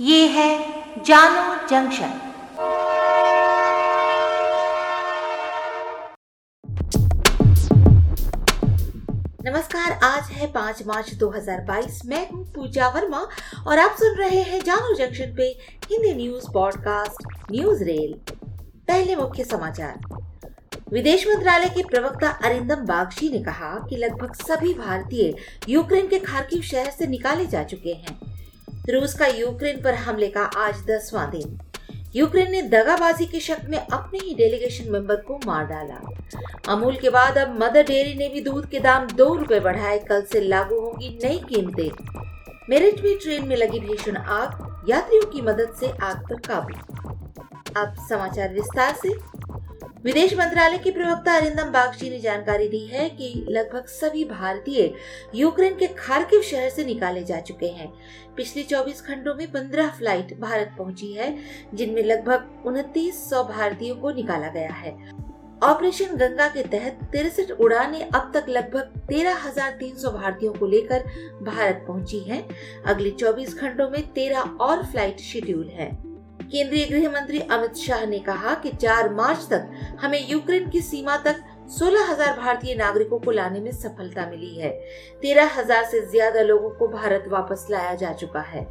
ये है जानो जंक्शन। नमस्कार, आज है पाँच मार्च 2022 मैं हूँ पूजा वर्मा और आप सुन रहे हैं जानो जंक्शन पे Hindi news podcast, news rail. पहले मुख्य समाचार। विदेश मंत्रालय के प्रवक्ता अरिंदम बागची ने कहा कि लगभग सभी भारतीय यूक्रेन के खार्किव शहर से निकाले जा चुके हैं। रूस का यूक्रेन पर हमले का आज दसवां दिन। यूक्रेन ने दगाबाजी के शक में अपने ही डेलीगेशन मेंबर को मार डाला। अमूल के बाद अब मदर डेयरी ने भी दूध के दाम दो रुपए बढ़ाए, कल से लागू होगी नई कीमतें। मेरठ में ट्रेन में लगी भीषण आग, यात्रियों की मदद से आग पर काबू। अब समाचार विस्तार से विदेश मंत्रालय के प्रवक्ता अरिंदम बागची ने जानकारी दी है कि लगभग सभी भारतीय यूक्रेन के खार्किव शहर से निकाले जा चुके हैं। पिछले 24 घंटों में 15 फ़्लाइट भारत पहुँची है, जिनमें लगभग उनतीस भारतीयों को निकाला गया है। ऑपरेशन गंगा के तहत तिरसठ उड़ानें अब तक लगभग तेरह हज़ार तीन सौ भारतीयों को लेकर भारत पहुँची हैं। अगले 24 घंटों में तेरह और फ़्लाइट शेड्यूल है। केंद्रीय गृह मंत्री अमित शाह ने कहा कि 4 मार्च तक हमें यूक्रेन की सीमा तक 16,000 भारतीय नागरिकों को लाने में सफलता मिली है। 13,000 से ज़्यादा लोगों को भारत वापस लाया जा चुका है।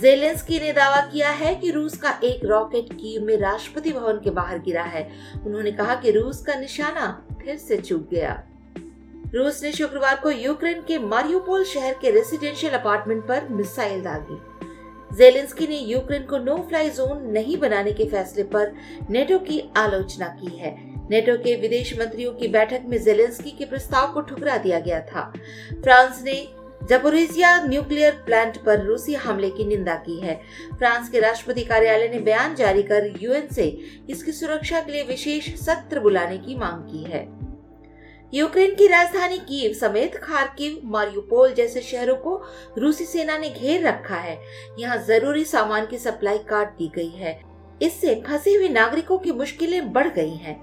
जेलेंस्की ने दावा किया है कि रूस का एक रॉकेट कीव में राष्ट्रपति भवन के बाहर गिरा है। उन्होंने कहा कि रूस का निशाना फिर से चूक गया। रूस ने शुक्रवार को यूक्रेन के मारियोपोल शहर के रेसिडेंशियल अपार्टमेंट पर मिसाइल दागी। जेलेंस्की ने यूक्रेन को नो फ्लाई जोन नहीं बनाने के फैसले पर नेटो की आलोचना की है। नेटो के विदेश मंत्रियों की बैठक में जेलेंस्की के प्रस्ताव को ठुकरा दिया गया था। फ्रांस ने जपोरेजिया न्यूक्लियर प्लांट पर रूसी हमले की निंदा की है। फ्रांस के राष्ट्रपति कार्यालय ने बयान जारी कर यूएन से इसकी सुरक्षा के लिए विशेष सत्र बुलाने की मांग की है। यूक्रेन की राजधानी कीव समेत खार्किव, मारियोपोल जैसे शहरों को रूसी सेना ने घेर रखा है। यहाँ ज़रूरी सामान की सप्लाई काट दी गई है। इससे फंसे हुए नागरिकों की मुश्किलें बढ़ गई हैं।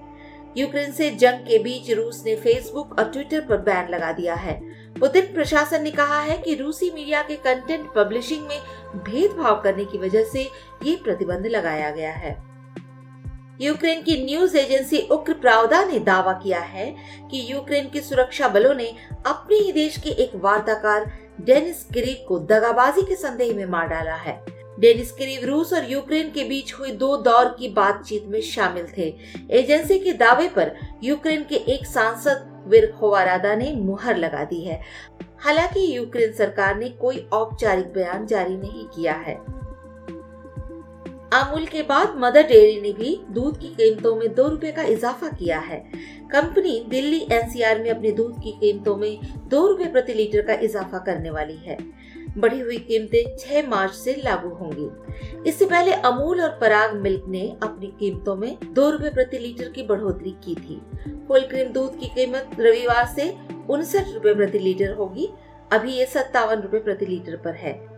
यूक्रेन से जंग के बीच रूस ने फेसबुक और ट्विटर पर बैन लगा दिया है। पुतिन प्रशासन ने कहा है कि रूसी मीडिया के कंटेंट पब्लिशिंग में भेदभाव करने की वजह से ये प्रतिबंध लगाया गया है। यूक्रेन की न्यूज़ एजेंसी उग्र प्रावदा ने दावा किया है कि यूक्रेन के सुरक्षा बलों ने अपने ही देश के एक वार्ताकार, डेनिस किरीव को दगाबाजी के संदेह में मार डाला है। डेनिस किरीव रूस और यूक्रेन के बीच हुई दो दौर की बातचीत में शामिल थे। एजेंसी के दावे पर यूक्रेन के एक सांसद, वीर खोवारादा ने मुहर लगा दी है। हालाँकि यूक्रेन सरकार ने कोई औपचारिक बयान जारी नहीं किया है। अमूल के बाद मदर डेयरी ने भी दूध की कीमतों में दो रुपए का इजाफा किया है। कंपनी दिल्ली एनसीआर में अपने दूध की कीमतों में दो रुपए प्रति लीटर का इजाफा करने वाली है। बढ़ी हुई कीमतें 6 मार्च से लागू होंगी। इससे पहले अमूल और पराग मिल्क ने अपनी कीमतों में दो रुपए प्रति लीटर की बढ़ोतरी की थी। फुल क्रीम दूध की कीमत रविवार से उनसठ रूपए प्रति लीटर होगी। अभी ये सत्तावन रूपए प्रति लीटर पर है।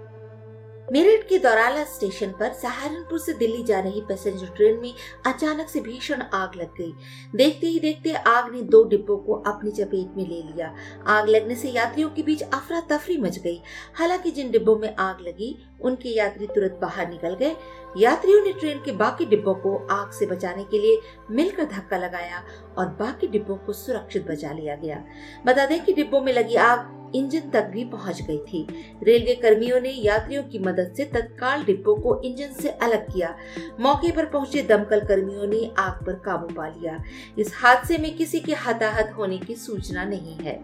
मेरठ के दौराला स्टेशन पर सहारनपुर से दिल्ली जा रही पैसेंजर ट्रेन में अचानक से भीषण आग लग गई। देखते ही देखते आग ने दो डिब्बों को अपनी चपेट में ले लिया। आग लगने से यात्रियों के बीच अफरा तफरी मच गई। हालाँकि जिन डिब्बों में आग लगी, उनके यात्री तुरंत बाहर निकल गए। यात्रियों ने ट्रेन के बाकी डिब्बों को आग से बचाने के लिए मिलकर धक्का लगाया और बाकी डिब्बों को सुरक्षित बचा लिया गया। बता दें कि डिब्बों में लगी आग इंजन तक भी पहुँच गई थी। रेलवे कर्मियों ने यात्रियों की मदद से तत्काल डिब्बों को इंजन से अलग किया। मौके पर पहुँचे दमकल कर्मियों ने आग पर काबू पा लिया। इस हादसे में किसी के हताहत होने की सूचना नहीं है।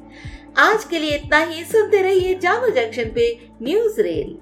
आज के लिए इतना ही। सुनते रहिए जामा जंक्शन पे न्यूज़ रेल।